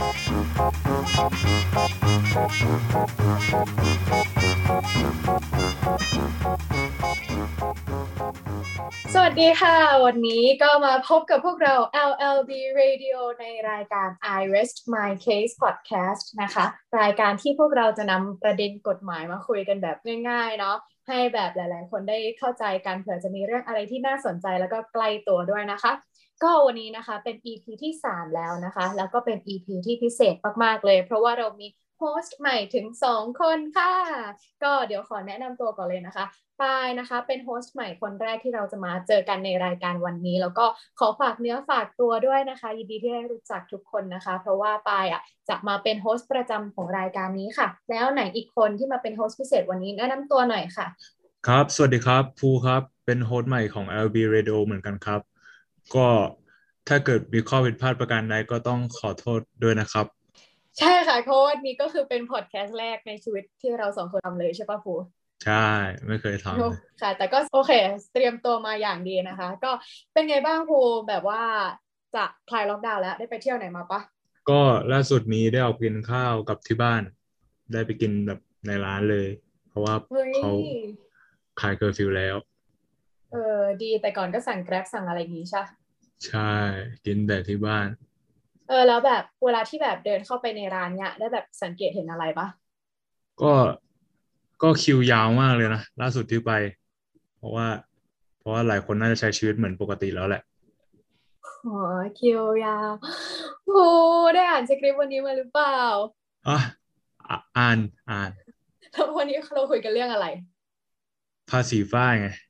สวัสดีค่ะ วันนี้ก็มาพบกับพวกเรา LLB Radio ในรายการ I Rest My Case Podcast นะคะ รายการที่พวกเราจะนำประเด็นกฎหมายมาคุยกันแบบง่ายๆ เนาะให้แบบหลายๆ คนได้เข้าใจกันเผื่อจะมีเรื่องอะไรที่น่าสนใจแล้วก็ใกล้ตัวด้วยนะคะ ก็วันนี้นะคะเป็น EP ที่ 3 แล้วนะคะ แล้วก็เป็น EP ที่พิเศษมาก ๆ เลย เพราะว่าเรามี host ใหม่ถึง 2 คนค่ะ ก็เดี๋ยวขอแนะนำตัวก่อนเลยนะคะปายนะคะ เป็น host ใหม่คนแรกที่เราจะมาเจอกันในรายการวันนี้ แล้วก็ขอฝากเนื้อฝากตัวด้วยนะคะ ยินดีที่ได้รู้จักทุกคนนะคะ เพราะว่าปายอะจะมาเป็น host ประจำของรายการนี้ค่ะ แล้วไหนอีกคนที่มาเป็น host พิเศษวันนี้แนะนำตัวหน่อยค่ะ ครับ สวัสดีครับภูครับเป็นโฮสต์ใหม่ของ LB Radio เหมือนกันครับ ก็ถ้าเกิดมีข้อผิดพลาดประการใดก็ต้องขอโทษด้วยนะครับ ใช่ค่ะเพราะว่านี้ก็คือเป็นพอดแคสต์แรกในชีวิตที่เราสองคนทำเลยใช่ปะภูใช่ ไม่เคยทำเลยค่ะ แต่ก็โอเค เตรียมตัวมาอย่างดีนะคะ ก็เป็นไงบ้างภูแบบว่าจะคลายล็อกดาวน์แล้วได้ไปเที่ยวไหนมาปะก็ล่าสุดนี้ได้ออกไปกินข้าวกับที่บ้าน ได้ไปกินแบบในร้านเลย เพราะว่าเฮ้ยเขาคลายเคอร์ฟิวแล้ว เออดีแต่ก่อนก็สั่งแกร็บสั่งอะไรอย่างงี้ใช่ ใช่ กินแต่ที่บ้าน เออ แล้วแบบเวลาที่แบบเดินเข้าไปในร้านเนี่ยได้แบบสังเกตเห็นอะไรปะก็ก็คิวยาวมากเลยนะล่าสุดที่ไป เพราะว่า เพราะว่าหลายคนน่าจะใช้ชีวิตเหมือนปกติแล้วแหละอ๋อคิวยาวโหได้อ่านสคริปต์วันนี้มาหรือเปล่าอะอะอ่านอ่านแล้ววันนี้เราคุยกันเรื่องอะไร ภาษีฝ้ายไงเออเราคุ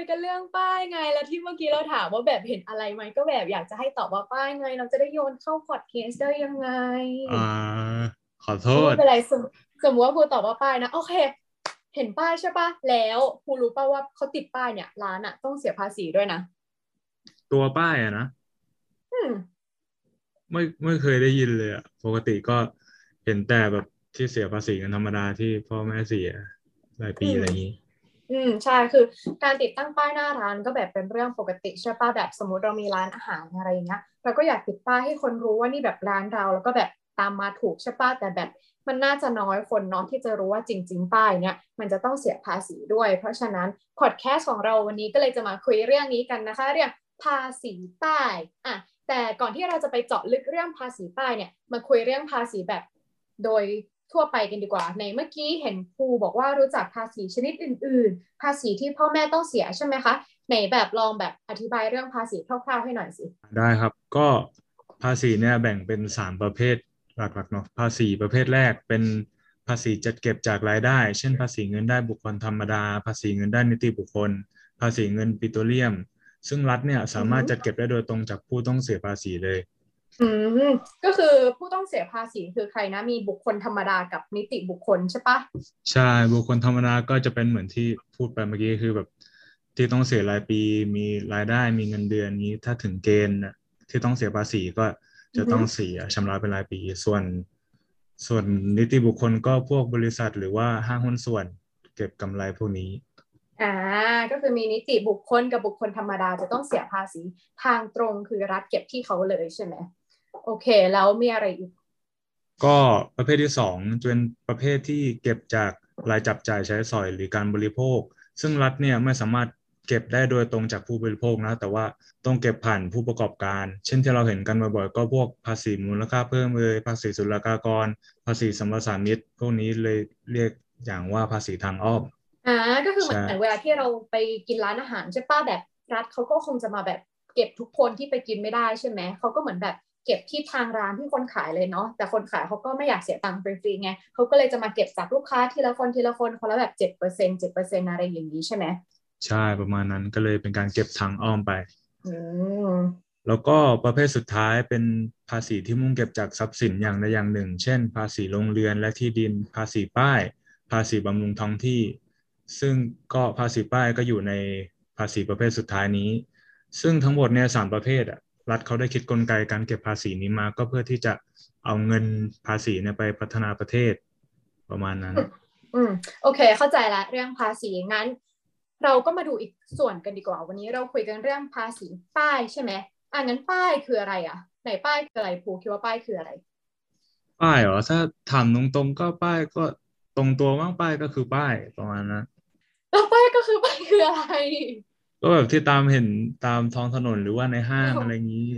ยกันเรื่องป้ายไงแล้วที่เมื่อกี้เราถามว่าแบบเห็นอะไรไหมก็แบบอยากจะให้ตอบว่าป้ายไง เราจะได้โยนเข้าพอดแคสต์ได้ยังไงอ่าขอโทษไม่เป็นไรสมสมมติว่าครูตอบว่าป้ายนะโอเค เห็นป้ายใช่ปะแล้วครูรู้ป่าว่าเขาติดป้ายเนี่ยร้านอะต้องเสียภาษีด้วยนะตัวป้ายอะนะอืมไม่ไม่เคยได้ยินเลยอะปกติก็เห็นแต่แบบที่เสียภาษีกันธรรมดาที่พ่อแม่เสียรายปีอืมอะไรอย่างนี้ อืมใช่คือการติดตั้งป้ายหน้าร้านก็แบบเป็นเรื่องปกติใช่ป่ะแบบสมมติเรามีร้านอาหารอะไรอย่างเงี้ยเราก็อยากติดป้ายให้คนรู้ว่านี่แบบร้านเราแล้วก็แบบตามมาถูกใช่ป่ะแต่แบบมันน่าจะน้อยคนเนาะที่จะรู้ว่าจริง ๆ ป้ายเนี่ยมันจะต้องเสียภาษีด้วย เพราะฉะนั้นพอดแคสต์ของเราวันนี้ก็เลยจะมาคุยเรื่องนี้กันนะคะ เรื่องภาษีป้ายอะแต่ก่อนที่เราจะไปเจาะลึกเรื่องภาษีป้ายเนี่ยมาคุยเรื่องภาษีแบบโดย ทั่วไปกันดีกว่า ในเมื่อกี้เห็นครูบอกว่ารู้จักภาษีชนิดอื่น ๆ ภาษีที่พ่อแม่ต้องเสียใช่ไหมคะไหนแบบลองแบบอธิบายเรื่องภาษีคร่าวๆให้หน่อยสิ ได้ครับก็ภาษีเนี่ยแบ่งเป็นสามประเภทหลักๆเนาะภาษีประเภทแรกเป็นภาษีจัดเก็บจากรายได้ เช่น ภาษีเงินได้บุคคลธรรมดา ภาษีเงินได้นิติบุคคล ภาษีเงินปิโตรเลียม ซึ่งรัฐเนี่ยสามารถจัดเก็บได้โดยตรงจากผู้ต้องเสียภาษีเลย อืมก็คือผู้ต้องเสียภาษีคือใครนะ มีบุคคลธรรมดากับนิติบุคคลใช่ปะใช่บุคคลธรรมดาก็จะเป็นเหมือนที่พูดไปเมื่อกี้คือแบบ ที่ต้องเสียรายปี มีรายได้มีเงินเดือนนี้ถ้าถึงเกณฑ์น่ะที่ต้องเสียภาษีก็จะต้องเสียชำระเป็นรายปี ส่วน ส่วนนิติบุคคลก็พวกบริษัทหรือว่าห้างหุ้นส่วน เก็บกำไรพวกนี้อ่าก็คือมีนิติบุคคลกับบุคคลธรรมดาจะต้องเสียภาษีทางตรงคือรัฐเก็บที่เขาเลยใช่ไหม โอเค แล้วมีอะไรอีก ก็ประเภทที่สองจะเป็นประเภทที่เก็บจากรายจับจ่ายใช้สอยหรือการบริโภค ซึ่งรัฐเนี่ยไม่สามารถเก็บได้โดยตรงจากผู้บริโภคนะ แต่ว่าต้องเก็บผ่านผู้ประกอบการ เช่นที่เราเห็นกันบ่อยๆก็พวกภาษีมูลค่าเพิ่มเอยภาษีศุลกากร ภาษีสัมปทานมิตรพวกนี้เลยเรียกอย่างว่าภาษีทางอ้อมอ่าก็คือเหมือนใช่เวลาที่เราไปกินร้านอาหารใช่ป้ะแบบรัฐเขาก็คงจะมาแบบเก็บทุกคนที่ไปกินไม่ได้ใช่ไหมเขาก็เหมือนแบบ เก็บที่ทางร้านที่คนขายเลยเนาะแต่คนขายเขาก็ไม่อยากเสียตังค์ฟรีๆไงเขาก็เลยจะมาเก็บจากลูกค้าทีละคนทีละคนคนละแบบเจ็ดเปอร์เซ็นเจ็ดเปอร์เซ็นอะไรอย่างนี้ใช่ไหมใช่ประมาณนั้นก็เลยเป็นการเก็บทางอ้อมไปอืมแล้วก็ประเภทสุดท้ายเป็นภาษีที่มุ่งเก็บจากทรัพย์สินอย่างใดอย่างหนึ่ง เช่น ภาษีโรงเรือนและที่ดิน ภาษีป้าย ภาษีบำรุงท้องที่ ซึ่งก็ภาษีป้ายก็อยู่ในภาษีประเภทสุดท้ายนี้ ซึ่งทั้งหมดเนี่ยสามประเภทอะ รัฐเขาได้คิดกลไกการเก็บภาษีนี้มา ก็เพื่อที่จะเอาเงินภาษีเนี่ยไปพัฒนาประเทศประมาณนั้น อืมโอเค เข้าใจละเรื่องภาษีงั้น เราก็มาดูอีกส่วนกันดีกว่า วันนี้เราคุยกันเรื่องภาษีป้ายใช่ไหมอะงั้นป้ายคืออะไรอะไหนป้ายคืออะไรภูคิดว่าป้ายคืออะไร ป้ายเหรอถ้าถามตรงๆก็ป้ายก็ตรงตัวมากป้ายก็คือป้ายประมาณนั้นแล้วป้ายก็คือป้ายคืออะไร ก็แบบที่ตามเห็นตามท้องถนนหรือว่าในห้างอะไรอย่างนี้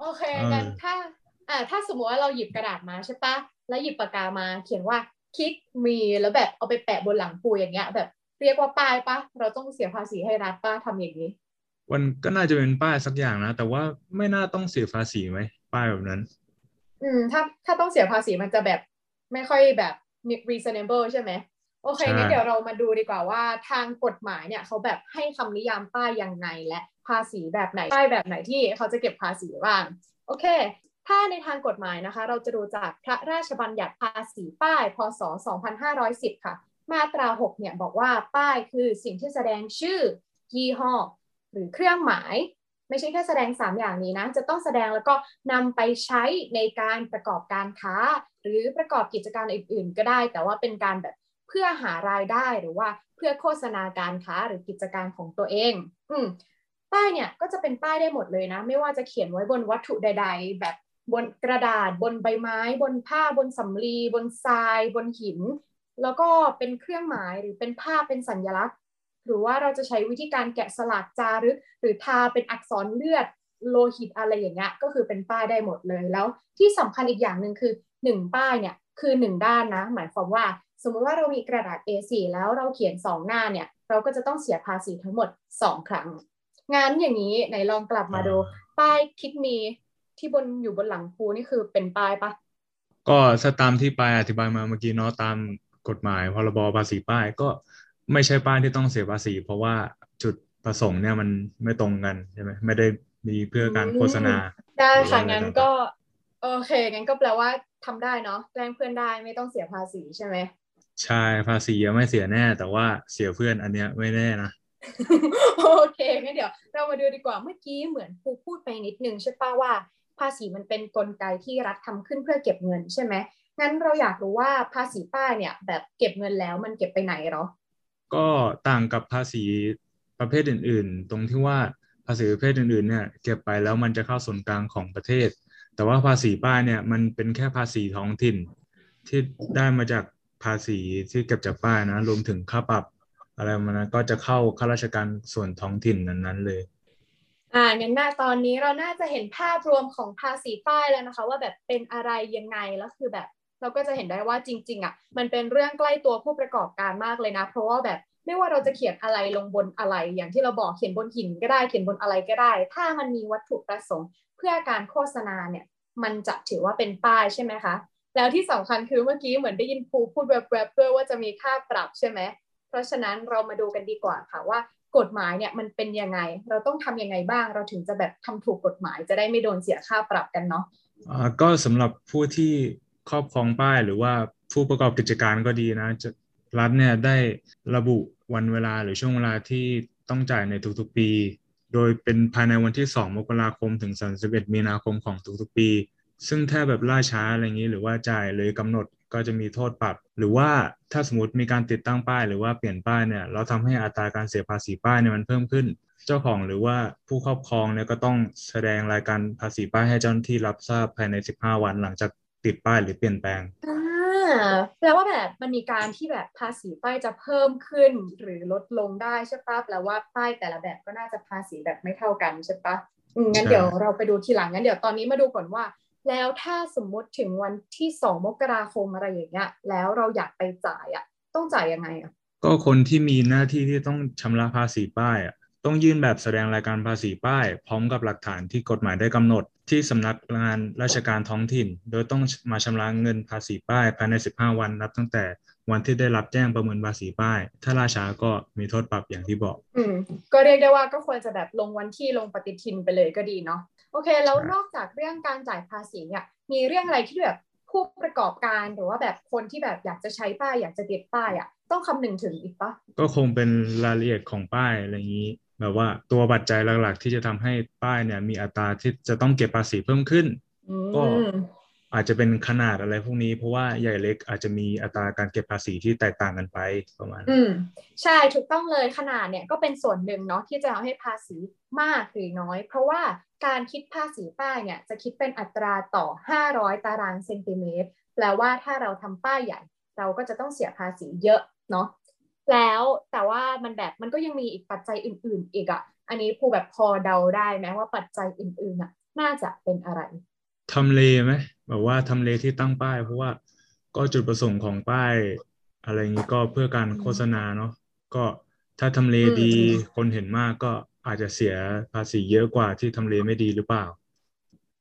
โอเคเอองั้นถ้าอ่าถ้าสมมติว่าเราหยิบกระดาษมาใช่ปะแล้วหยิบปากกามาเขียนว่าคลิกมีแล้วแบบเอาไปแปะบนหลังปูอย่างเงี้ย แบบเรียกว่าป้ายปะเราต้องเสียภาษีให้รัฐปะทำอย่างนี้มันก็น่าจะเป็นป้ายสักอย่างนะ แต่ว่าไม่น่าต้องเสียภาษีไหมป้ายแบบนั้น อืม ถ้าถ้าต้องเสียภาษีมันจะแบบ ไม่ค่อยแบบ reasonable ใช่ไหม โอเคใช่งั้นเดี๋ยวเรามาดูดีกว่าว่าทางกฎหมายเนี่ยเขาแบบให้คำนิยามป้ายยังไงและภาษีแบบไหนป้ายแบบไหนที่เขาจะเก็บภาษีบ้าง โอเค ถ้าในทางกฎหมายนะคะ เราจะดูจากพระราชบัญญัติภาษีป้าย พศ 2510 ค่ะ มาตรา 6 เนี่ยบอกว่าป้ายคือสิ่งที่แสดงชื่อ ยี่ห้อ หรือเครื่องหมาย ไม่ใช่แค่แสดง 3 อย่างนี้นะ จะต้องแสดงแล้วก็นำไปใช้ในการประกอบการค้า หรือประกอบกิจการอื่น ๆ ก็ได้ แต่ว่าเป็นการแบบ เพื่อหารายได้หรือว่าเพื่อโฆษณาการค้าหรือกิจการของตัวเอง อืมป้ายเนี่ยก็จะเป็นป้ายได้หมดเลยนะ ไม่ว่าจะเขียนไว้บนวัตถุใด ๆ แบบบนกระดาษบนใบไม้ บนผ้าบนสำลี บนทราย บนหิน แล้วก็เป็นเครื่องหมายหรือเป็นภาพเป็นสัญลักษณ์ หรือว่าเราจะใช้วิธีการแกะสลักจารึก หรือทาเป็นอักษรเลือดโลหิตอะไรอย่างเงี้ยก็คือเป็นป้ายได้หมดเลยแล้ว ที่สำคัญอีกอย่างหนึ่งคือหนึ่งป้ายเนี่ยคือหนึ่งด้านนะ หมายความว่า สมมุติว่าเรามีกระดาษ A4 แล้วเราเขียนสองหน้าเนี่ย เราก็จะต้องเสียภาษีทั้งหมดสองครั้งงั้นอย่างนี้ไหนลองกลับมาดู ป้ายคิดมีที่บนอยู่บนหลังภูนี่คือเป็นป้ายปะก็ถ้าตามที่ปายอธิบายมาเมื่อกี้เนาะตามกฎหมายพรบภาษีป้ายก็ไม่ใช่ป้ายที่ต้องเสียภาษี เพราะว่าจุดประสงค์เนี่ยมันไม่ตรงกันใช่ไหมไม่ได้มีเพื่อการโฆษณาได้ค่ะหรือว่าอะไรงั้นต่างๆก็โอเคงั้นก็แปลว่าทำได้เนาะแกล้งเพื่อนได้ไม่ต้องเสียภาษีใช่ไหม ใช่ภาษียังไม่เสียแน่ แต่ว่าเสียเพื่อนอันเนี้ยไม่แน่นะโอเคงั้นเดี๋ยว เรามาดูดีกว่าเมื่อกี้เหมือนครูพูดไปนิดนึงใช่ปะว่า ภาษีมันเป็นกลไกที่รัฐทำขึ้นเพื่อเก็บเงินใช่ไหมงั้นเราอยากรู้ว่าภาษีป้ายเนี่ย แบบเก็บเงินแล้วมันเก็บไปไหนเหรอ ก็ต่างกับภาษีประเภทอื่น ๆ ตรงที่ว่าภาษีประเภทอื่นๆเนี่ยเก็บไปแล้วมันจะเข้าส่วนกลางของประเทศ แต่ว่าภาษีป้ายเนี่ยมันเป็นแค่ภาษีท้องถิ่นที่ได้มาจาก ภาษีที่เก็บจากป้ายนะ รวมถึงค่าปรับอะไรมันนะก็จะเข้าข้าราชการส่วนท้องถิ่นนั้นๆเลย อ่างั้นน่าตอนนี้เราน่าจะเห็นภาพรวมของภาษีป้ายแล้วนะคะ ว่าแบบเป็นอะไรยังไงแล้วคือแบบ เราก็จะเห็นได้ว่าจริง ๆ อะ มันเป็นเรื่องใกล้ตัวผู้ประกอบการมากเลยนะ เพราะว่าแบบไม่ว่าเราจะเขียนอะไรลงบนอะไร อย่างที่เราบอกเขียนบนหินก็ได้เขียนบนอะไรก็ได้ ถ้ามันมีวัตถุประสงค์เพื่อการโฆษณาเนี่ย มันจะถือว่าเป็นป้ายใช่ไหมคะ แล้วที่สำคัญคือเมื่อกี้เหมือนได้ยินภูพูดแวบๆด้วยว่าจะมีค่าปรับใช่ไหม เพราะฉะนั้นเรามาดูกันดีกว่าค่ะว่ากฎหมายเนี่ยมันเป็นยังไง เราต้องทำยังไงบ้าง เราถึงจะแบบทำถูกกฎหมายจะได้ไม่โดนเสียค่าปรับกันเนาะอ่าก็สำหรับผู้ที่ครอบครองป้ายหรือว่าผู้ประกอบกิจการก็ดีนะจะรัฐเนี่ยได้ระบุวันเวลาหรือช่วงเวลาที่ต้องจ่ายในทุกๆปี โดยเป็นภายในวันที่ 2 มกราคมถึง 31 มีนาคมของทุกๆปี ซึ่งถ้าแบบล่าช้าอะไรอย่างนี้หรือว่าจ่ายเลยกำหนดก็จะมีโทษปรับ หรือว่าถ้าสมมติมีการติดตั้งป้ายหรือว่าเปลี่ยนป้ายเนี่ยเราทำให้อัตราการเสียภาษีป้ายเนี่ยมันเพิ่มขึ้น เจ้าของหรือว่าผู้ครอบครองเนี่ยก็ต้องแสดงรายการภาษีป้ายให้เจ้าหน้าที่รับทราบภายใน 15 วันหลังจากติดป้ายหรือเปลี่ยนแปลงอ่าแปลว่าแบบมันมีการที่แบบภาษีป้ายจะเพิ่มขึ้นหรือลดลงได้ใช่ปะแปลว่าป้ายแต่ละแบบก็น่าจะภาษีแบบไม่เท่ากันใช่ปะงั้นเดี๋ยวเราไปดูทีหลังงั้นเดี๋ยวตอนนี้มาดูก่อนว่า แล้วถ้าสมมุติถึงวันที่สองมกราคมอะไรอย่างเงี้ย แล้วเราอยากไปจ่ายอะ ต้องจ่ายยังไงอะ ก็คนที่มีหน้าที่ที่ต้องชำระภาษีป้ายอะต้องยื่นแบบแสดงรายการภาษีป้าย พร้อมกับหลักฐานที่กฎหมายได้กำหนด ที่สำนักงานราชการท้องถิ่น โดยต้องมาชำระเงินภาษีป้าย ภายใน 15 วันนับตั้งแต่วันที่ได้รับแจ้งประเมินภาษีป้าย ถ้าล่าช้าก็มีโทษปรับอย่างที่บอก อืม ก็เรียกได้ว่าก็ควรจะแบบลงวันที่ลงปฏิทินไปเลยก็ดีเนาะ โอเค แล้วใช่นอกจากเรื่องการจ่ายภาษีเนี่ยมีเรื่องอะไรที่แบบผู้ประกอบการหรือว่าแบบคนที่แบบอยากจะใช้ป้ายอยากจะติดป้ายอะต้องคำนึงถึงอีกปะก็คงเป็นรายละเอียดของป้ายอะไรอย่างนี้แบบว่าตัวปัจจัยหลักๆ ที่จะทำให้ป้ายเนี่ยมีอัตราที่จะต้องเก็บภาษีเพิ่มขึ้นอืก็มอาจจะเป็นขนาดอะไรพวกนี้ เพราะว่าใหญ่เล็กอาจจะมีอัตราการเก็บภาษีที่แตกต่างกันไปประมาณอืมใช่ถูกต้องเลยขนาดเนี่ยก็เป็นส่วนหนึ่งเนาะที่จะทำให้ภาษีมากหรือน้อย เพราะว่า การคิดภาษีป้ายเนี่ยจะคิดเป็นอัตราต่อ 500 ตารางเซนติเมตร แปลว่าถ้าเราทำป้ายใหญ่ เราก็จะต้องเสียภาษีเยอะเนาะแล้วแต่ว่ามันแบบมันก็ยังมีอีกปัจจัยอื่น ๆ อีกอะ่ะ อันนี้ผูแบบพอเดาได้ไหมว่าปัจจัยอื่นๆอะน่าจะเป็นอะไรทำเลไหมแบบว่าทำเลที่ตั้งป้าย เพราะว่าก็จุดประสงค์ของป้าย อะไรอย่างนี้ก็เพื่อการโฆษณาเนาะก็ถ้าทำเลดีคนเห็นมากก็ อาจจะเสียภาษีเยอะกว่าที่ทำเลไม่ดีหรือเปล่า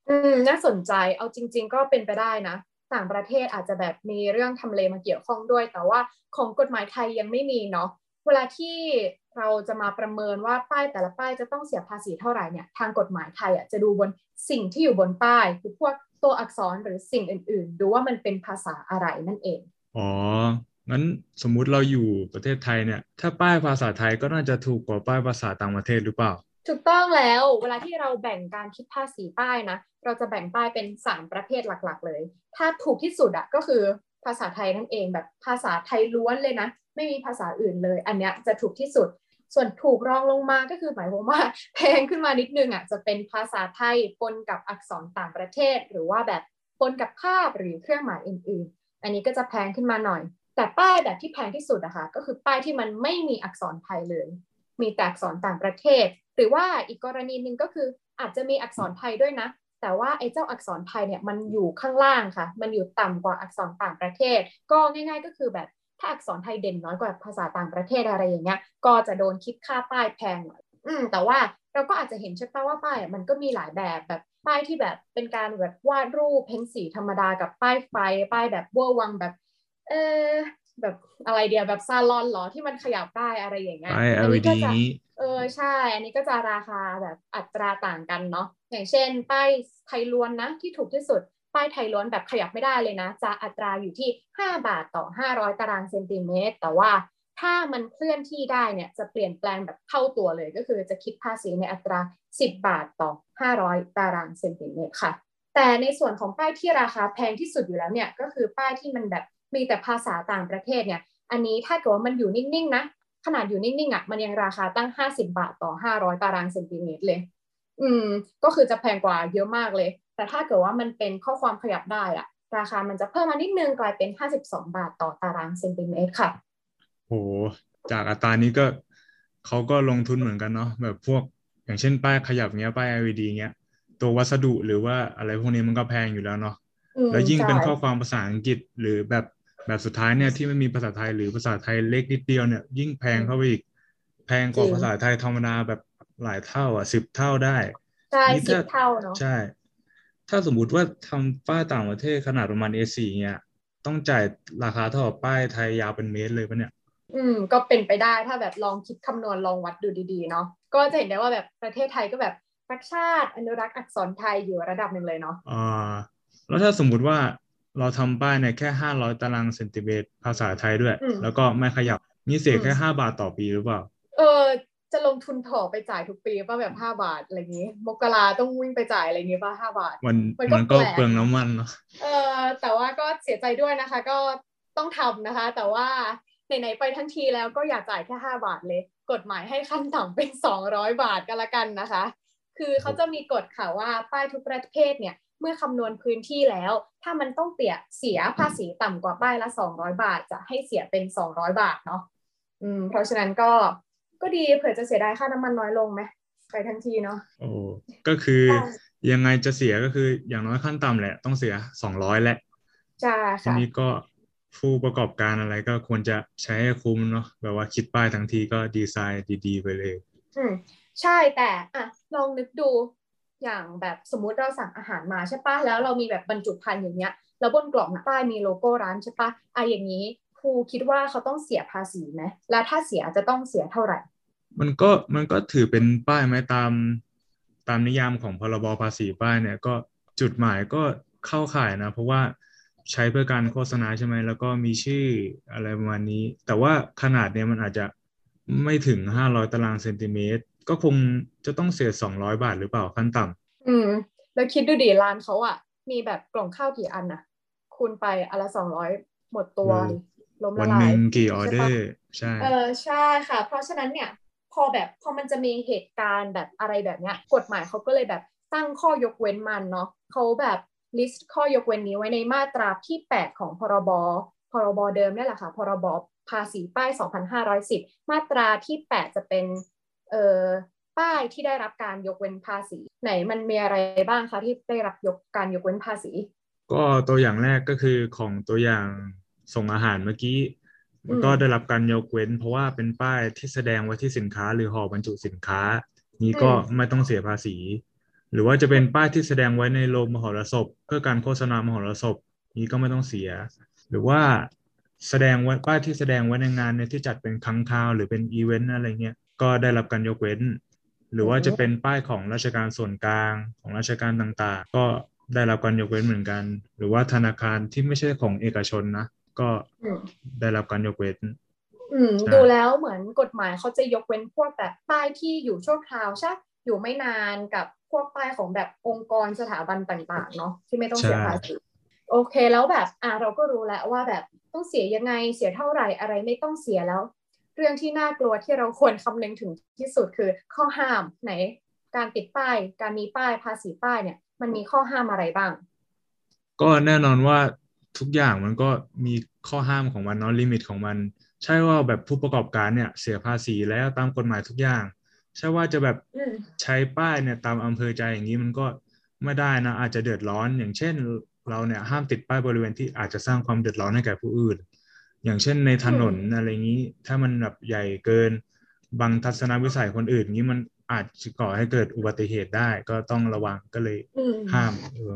อืมน่าสนใจเอาจริง ๆ ก็เป็นไปได้นะต่างประเทศอาจจะแบบมีเรื่องทำเลมาเกี่ยวข้องด้วย แต่ว่าของกฎหมายไทยยังไม่มีเนาะเวลาที่เราจะมาประเมินว่าป้ายแต่ละป้ายจะต้องเสียภาษีเท่าไหร่เนี่ยทางกฎหมายไทยอะจะดูบนสิ่งที่อยู่บนป้าย คือพวกตัวอักษรหรือสิ่งอื่น ๆ ดูว่ามันเป็นภาษาอะไรนั่นเอง อ๋อ งั้นสมมุติเราอยู่ประเทศไทยเนี่ย ถ้าป้ายภาษาไทยก็น่าจะถูกกว่าป้ายภาษาต่างประเทศหรือเปล่า ถูกต้องแล้วเวลาที่เราแบ่งการคิดภาษีป้ายนะ เราจะแบ่งป้ายเป็น3ประเภทหลักๆ เลย ถ้าถูกที่สุดอะก็คือภาษาไทยนั่นเองแบบภาษาไทยล้วนเลยนะ ไม่มีภาษาอื่นเลย อันเนี้ยจะถูกที่สุด ส่วนถูกรองลงมาก็คือหมายความว่าแพงขึ้นมานิดนึงอะจะเป็นภาษาไทยปนกับอักษรต่างประเทศ หรือว่าแบบปนกับภาพหรือเครื่องหมายอื่น ๆ อันนี้ก็จะแพงขึ้นมาหน่อย แต่ป้ายแบบที่แพงที่สุดอะคะก็คือป้ายที่มันไม่มีอักษรไทยเลย มีแต่อักษรต่างประเทศ หรือว่าอีกกรณีหนึ่งก็คืออาจจะมีอักษรไทยด้วยนะ แต่ว่าไอ้เจ้าอักษรไทยเนี่ยมันอยู่ข้างล่างค่ะ มันอยู่ต่ำกว่าอักษรต่างประเทศ ก็ง่าย ๆ ก็คือแบบถ้าอักษรไทยเด่นน้อยกว่าภาษาต่างประเทศอะไรอย่างเงี้ย ก็จะโดนคิดค่าป้ายแพงหน่อยอืมแต่ว่าเราก็อาจจะเห็นใช่ปะว่าป้ายมันก็มีหลายแบบแบบป้ายที่แบบเป็นการแบบวาดรูปเพ้นสีธรรมดากับป้ายไฟ ป้ายแบบเวอร์วังแบบ เออแบบอะไรเดียวแบบซาลอนหรอที่มันขยับได้อะไรอย่างเงี้ยป้ายอันนี้ LED ก็จะเออใช่ อันนี้ก็จะราคาแบบอัตราต่างกันเนาะอย่างเช่น ป้ายไทยล้วนนะที่ถูกที่สุด ป้ายไทยล้วนแบบขยับไม่ได้เลยนะ จะอัตราอยู่ที่ 5 บาทต่อ 500 ตารางเซนติเมตร แต่ว่าถ้ามันเคลื่อนที่ได้เนี่ยจะเปลี่ยนแปลงแบบเท่าตัวเลย ก็คือจะคิดภาษีในอัตรา 10 บาทต่อ 500 ตารางเซนติเมตรค่ะ แต่ในส่วนของป้ายที่ราคาแพงที่สุดอยู่แล้วเนี่ยก็คือป้ายที่มันแบบ มีแต่ภาษาต่างประเทศเนี่ย อันนี้ถ้าเกิดว่ามันอยู่นิ่งๆนะ ขนาดอยู่นิ่งๆอะ มันยังราคาตั้ง 50 บาทต่อ 500 ตารางเซนติเมตรเลย อืม ก็คือจะแพงกว่าเยอะมากเลย แต่ถ้าเกิดว่ามันเป็นข้อความขยับได้อะ ราคามันจะเพิ่มมานิดนึงกลายเป็น 52 บาทต่อตารางเซนติเมตรค่ะโหจากอัตรานี้ก็เขาก็ลงทุนเหมือนกันเนาะแบบพวกอย่างเช่นป้ายขยับเงี้ยป้าย LED เงี้ย ตัววัสดุหรือว่าอะไรพวกนี้มันก็แพงอยู่แล้วเนาะอืมแล้วยิ่งเป็นใช่ข้อความภาษาอังกฤษหรือแบบ แบบสุดท้ายเนี่ยที่ไม่มีภาษาไทยหรือภาษาไทยเล็กนิดเดียวเนี่ย ยิ่งแพงเข้าไปอีก แพงกว่าจริงภาษาไทยธรรมดาแบบหลายเท่า อะสิบเท่าได้ใช่นี่สิถ้าบเท่าเนาะใช่ ถ้าสมมุติว่าทำป้ายต่างประเทศขนาดประมาณ A4 เนี่ยต้องจ่ายราคาเท่ากับป้ายไทยยาวเป็นเมตรเลยปะเนี่ย อืม ก็เป็นไปได้ถ้าแบบลองคิดคำนวณลองวัดดูดีๆเนาะก็จะเห็นได้ว่าแบบประเทศไทยก็แบบรักชาติอนุรักษ์อักษรไทยอยู่ระดับหนึ่งเลยเนาะอ่าแล้วถ้าสมมุติว่า เราทำป้ายเนี่ยแค่ห้าร้อยตารางเซนติเมตรภาษาไทยด้วยอืมแล้วก็ไม่ขยับ นี่เสียอืมแค่ห้าบาทต่อปีหรือเปล่า เออ จะลงทุนถอไปจ่ายทุกปีป่ะแบบห้าบาทอะไรอย่างงี้ มกราต้องวิ่งไปจ่ายอะไรอย่างงี้ป่ะห้าบาท มันมันก็มันก็แปลกเปลืองน้ำมันเนาะเออแต่ว่าก็เสียใจด้วยนะคะ ก็ต้องทำนะคะ แต่ว่าไหนๆไปทั้งทีแล้วก็อย่าจ่ายแค่ห้าบาทเลย กฎหมายให้ขั้นต่ำเป็นสองร้อยบาทก็แล้วกันนะคะ คือเขาจะมีกฎค่ะว่าป้ายทุกประเภทเนี่ย เมื่อคำนวณพื้นที่แล้ว ถ้ามันต้องเปียเสียภาษีต่ำกว่าป้ายละสองร้อยบาท จะให้เสียเป็นสองร้อยบาทเนาะอืมเพราะฉะนั้นก็ก็ดีเผื่อจะเสียดายค่าน้ำมันน้อยลงไหมไปทั้งทีเนาะโอ้ก็คือใช่ยังไงจะเสียก็คืออย่างน้อยขั้นต่ำแหละ ต้องเสียสองร้อยแหละใช่ทีค่ะนี้ก็ผู้ประกอบการอะไรก็ควรจะใช้ให้คุ้มเนาะแบบว่าคิดป้ายทั้งทีก็ดีไซน์ดีๆ ไปเลย อืมใช่แต่อะลองนึกดู อย่างแบบสมมุติเราสั่งอาหารมาใช่ปะแล้วเรามีแบบบรรจุภัณฑ์อย่างเงี้ยแล้วบนกล่องป้ายมีโลโก้ร้านใช่ปะอะอย่างนี้ครูคิดว่าเขาต้องเสียภาษีไหมแล้วถ้าเสียจะต้องเสียเท่าไหร่ มันก็มันก็ถือเป็นป้ายไหมตามตามนิยามของพรบภาษีป้ายเนี่ยก็จุดหมายก็เข้าข่ายนะ เพราะว่าใช้เพื่อการโฆษณาใช่ไหมแล้วก็มีชื่ออะไรประมาณนี้ แต่ว่าขนาดเนี่ยมันอาจจะไม่ถึงห้าร้อยตารางเซนติเมตร ก็คงจะต้องเสียสองร้อยบาทหรือเปล่าขั้นต่ำอืม แล้วคิดดูดิร้านเขาอะ มีแบบกล่องข้าวกี่อันนะคูณไปอันละสองร้อยหมดตัวเออดิล้มวัละนลาหยนึ่งกี่ออใช่เดอปะร์ใช่เออใช่ค่ะ เพราะฉะนั้นเนี่ยพอแบบพอมันจะมีเหตุการณ์แบบอะไรแบบเนี้ย กฎหมายเขาก็เลยแบบตั้งข้อยกเว้นมันเนาะเขาแบบลิสต์ข้อยกเว้นนี้ไว้ในมาตราที่ 8 ของพรบพรบเดิมนี่แหละค่ะ พรบภาษีป้าย 2510 มาตราที่ 8 จะเป็น เอ่อป้ายที่ได้รับการยกเว้นภาษี ไหนมันมีอะไรบ้างคะที่ได้รับยกการยกเว้นภาษี ก็ตัวอย่างแรกก็คือของตัวอย่างส่งอาหารเมื่อกี้ มันก็ได้รับการยกเว้น เพราะว่าเป็นป้ายที่แสดงไว้ที่สินค้า หรือห่อบรรจุสินค้า นี้ก็ไม่ต้องเสียภาษี หรือว่าจะเป็นป้ายที่แสดงไว้ในโรงมหรสพ เพื่อการโฆษณามหรสพ นี้ก็ไม่ต้องเสีย หรือว่าแสดงไว้ป้ายที่แสดงไว้ในงานเนี่ยที่จัดเป็นครั้งคราว หรือเป็นอีเวนต์อะไรเงี้ย ก็ได้รับการยกเว้น หรือว่าจะเป็นป้ายของราชการส่วนกลางของราชการต่างๆ ก็ได้รับการยกเว้นเหมือนกัน หรือว่าธนาคารที่ไม่ใช่ของเอกชนนะก็ได้รับการยกเว้นอืมดูแล้วเหมือนกฎหมายเขาจะยกเว้นพวกแบบป้ายที่อยู่ชั่วคราวใช่อยู่ไม่นานกับพวกป้ายของแบบองค์กรสถาบันต่างๆ เนาะที่ไม่ต้องเสียภาษีโอเคแล้วแบบอ่าเราก็รู้แล้วว่าแบบต้องเสียยังไงเสียเท่าไหร่อะไรไม่ต้องเสียแล้ว เรื่องที่น่ากลัวที่เราควรคำนึงถึงที่สุดคือข้อห้ามไหน การติดป้าย การมีป้ายภาษีป้ายเนี่ยมันมีข้อห้ามอะไรบ้าง ก็แน่นอนว่าทุกอย่างมันก็มีข้อห้ามของมันเนาะลิมิตของมัน ใช่ว่าแบบผู้ประกอบการเนี่ยเสียภาษีแล้วตามกฎหมายทุกอย่าง ใช่ว่าจะแบบใช้ป้ายเนี่ยตามอำเภอใจอย่างนี้มันก็ไม่ได้นะอาจจะเดือดร้อนอย่างเช่น เราเนี่ยห้ามติดป้ายบริเวณที่อาจจะสร้างความเดือดร้อนให้แก่ผู้อื่น อย่างเช่นในถนนอะไรอย่างนี้ ถ้ามันแบบใหญ่เกิน บางทัศนวิสัยคนอื่นนี้มันอาจจะก่อให้เกิดอุบัติเหตุได้ก็ต้องระวังก็เลยห้ามเออ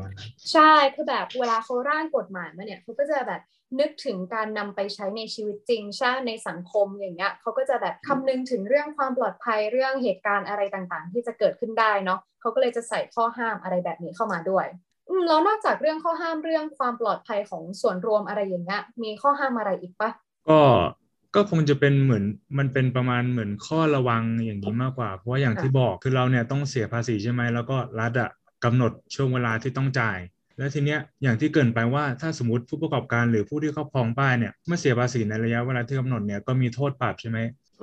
ใช่คือแบบเวลาเขาร่างกฎหมายมาเนี่ยเขาก็จะแบบนึกถึงการนำไปใช้ในชีวิตจริงใช่ในสังคมอย่างเงี้ยเขาก็จะแบบคำนึงถึงเรื่องความปลอดภัยเรื่องเหตุการณ์อะไรต่างๆ ที่จะเกิดขึ้นได้เนาะเขาก็เลยจะใส่ข้อห้ามอะไรแบบนี้เข้ามาด้วยอืม แล้วนอกจากเรื่องข้อห้ามเรื่องความปลอดภัยของส่วนรวมอะไรอย่างเงี้ยมีข้อห้ามอะไรอีกปะก็ก็คงจะเป็นเหมือนมันเป็นประมาณเหมือนข้อระวังอย่างนี้มากกว่า เพราะว่าอย่างที่บอกคือเราเนี่ยต้องเสียภาษีใช่ไหมแล้วก็รัฐอะกำหนดช่วงเวลาที่ต้องจ่าย แล้วทีเนี้ยอย่างที่เกินไปว่าถ้าสมมติผู้ประกอบการหรือผู้ที่ครอบครองป้ายเนี่ยไม่เสียภาษีในระยะเวลาที่กำหนดเนี่ยก็มีโทษปรับใช่ไหม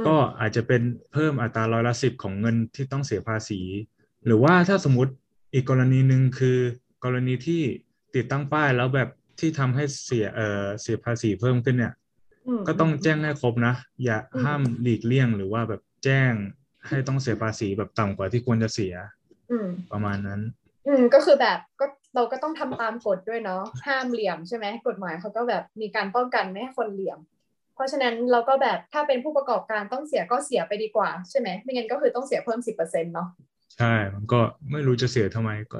ก็อาจจะเป็นเพิ่มอัตราร้อยละสิบของเงินที่ต้องเสียภาษี หรือว่าถ้าสมมติอีกกรณีหนึ่งคือ กรณีที่ติดตั้งป้ายแล้วแบบที่ทำให้เสียเอ่อเสียภาษีเพิ่มขึ้นเนี่ย ก็ต้องแจ้งให้ครบนะ อย่าห้ามหลีกเลี่ยงหรือว่าแบบแจ้งให้ต้องเสียภาษีแบบต่ำกว่าที่ควรจะเสียประมาณนั้น อืมก็คือแบบก็เราก็ต้องทำตามกฎด้วยเนาะห้ามเหลี่ยมใช่ไหมกฎหมายเขาก็แบบมีการป้องกันไม่ให้คนเหลี่ยม เพราะฉะนั้นเราก็แบบถ้าเป็นผู้ประกอบการต้องเสียก็เสียไปดีกว่าใช่ไหมไม่งั้นก็คือต้องเสียเพิ่มสิบเปอร์เซ็นต์เนาะใช่มันก็ไม่รู้จะเสียทำไมก็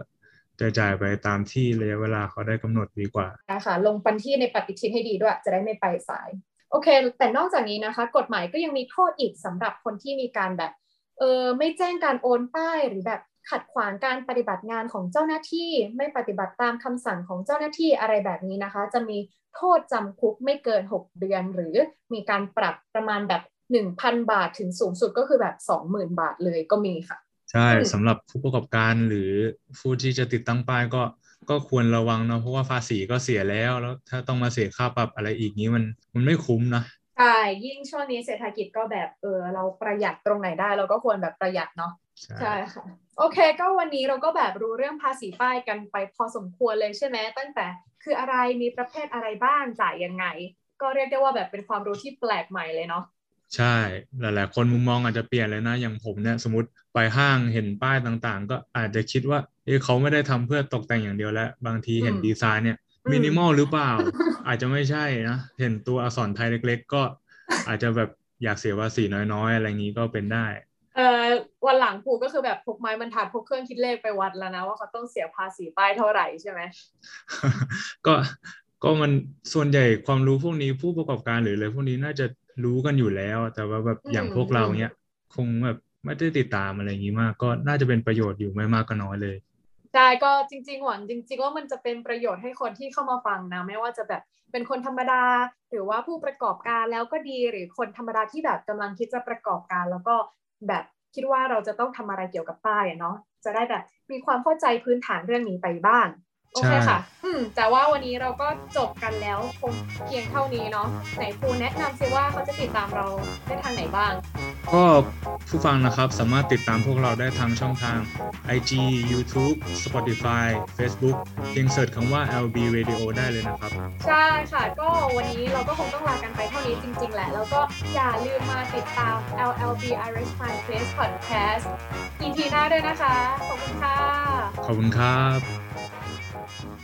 จะจ่ายไปตามที่ระยะเวลาเขาได้กำหนดดีกว่าค่ะลงปันที่ในปฏิทินให้ดีด้วย จะได้ไม่ไปสาย โอเค แต่นอกจากนี้นะคะ กฎหมายก็ยังมีโทษอีกสำหรับคนที่มีการแบบเออไม่แจ้งการโอนป้ายหรือแบบขัดขวางการปฏิบัติงานของเจ้าหน้าที่ไม่ปฏิบัติตามคำสั่งของเจ้าหน้าที่อะไรแบบนี้นะคะ จะมีโทษจำคุกไม่เกิน 6 เดือน หรือมีการปรับประมาณแบบ 1,000 บาทถึงสูงสุดก็คือแบบ 20,000 บาทเลยก็มีค่ะ ใช่สำหรับผู้ประกอบการหรือผู้ที่จะติดตั้งป้ายก็ก็ควรระวังเนาะเพราะว่าภาษีก็เสียแล้วแล้ว ถ้าต้องมาเสียค่าปรับอะไรอีกนี้มันมันไม่คุ้มนะใช่ยิ่งช่วงนี้เศรษฐกิจก็แบบเออเราประหยัดตรงไหนได้ เราก็ควรแบบประหยัดเนาะใช่ค่ะ โอเค ก็วันนี้เราก็แบบรู้เรื่องภาษีป้ายกันไปพอสมควรเลยใช่ไหมตั้งแต่คืออะไรมีประเภทอะไรบ้างจ่ายยังไง ก็เรียกได้ว่าแบบเป็นความรู้ที่แปลกใหม่เลยเนาะ ใช่ หลาย ๆ คนมุมมองอาจจะเปลี่ยนเลยนะ อย่างผมเนี่ยสมมติไปห้างเห็นป้ายต่างๆ ก็อาจจะคิดว่า เอ้เขาไม่ได้ทำเพื่อตกแต่งอย่างเดียวแล้ว บางทีเห็นดีไซน์เนี่ยมินิมอลหรือเปล่า อาจจะไม่ใช่นะ เห็นตัวอักษรไทยเล็ก ๆ ก็อาจจะแบบอยากเสียภาษีน้อยๆ อะไรงี้ก็เป็นได้ เออวันหลังผูก็คือแบบพกไม้บรรทัดพกเครื่องคิดเลขไปวัดแล้วนะ ว่าเขาต้องเสียภาษีป้ายเท่าไหร่ใช่ไหมก็ก็มันส่วนใหญ่ความรู้พวกนี้ผู้ประกอบการหรืออะไรพวกนี้น่าจะ รู้กันอยู่แล้ว แต่ว่าแบบอย่างพวกเราเนี้ย คงแบบไม่ได้ติดตามอะไรอย่างนี้มาก ก็น่าจะเป็นประโยชน์อยู่ไม่มากก็น้อยเลยใช่ก็จริง ๆ หวังจริง ๆ ว่ามันจะเป็นประโยชน์ให้คนที่เข้ามาฟังนะ ไม่ว่าจะแบบเป็นคนธรรมดา หรือว่าผู้ประกอบการแล้วก็ดีหรือคนธรรมดาที่แบบกำลังคิดจะประกอบการ แล้วก็แบบคิดว่าเราจะต้องทำอะไรเกี่ยวกับป้ายเนาะจะได้แบบมีความเข้าใจพื้นฐานเรื่องนี้ไปบ้าง โอเคค่ะ อืม แต่ว่าวันนี้เราก็จบกันแล้วคงเพียงเท่านี้เนาะ ไหนครูแนะนำซิว่าเขาจะติดตามเราได้ทางไหนบ้าง ก็ผู้ฟังนะครับสามารถติดตามพวกเราได้ทางช่องทาง IG YouTube Spotify Facebook เพียงเสิร์ชคำว่า LB Radio ได้เลยนะครับ ใช่ค่ะ ก็วันนี้เราก็คงต้องลากันไปเท่านี้จริง ๆ แหละ แล้วก็อย่าลืมมาติดตาม LLB Irish My Place Podcast EP หน้าด้วยนะคะ ขอบคุณค่ะ ขอบคุณครับ Thank you.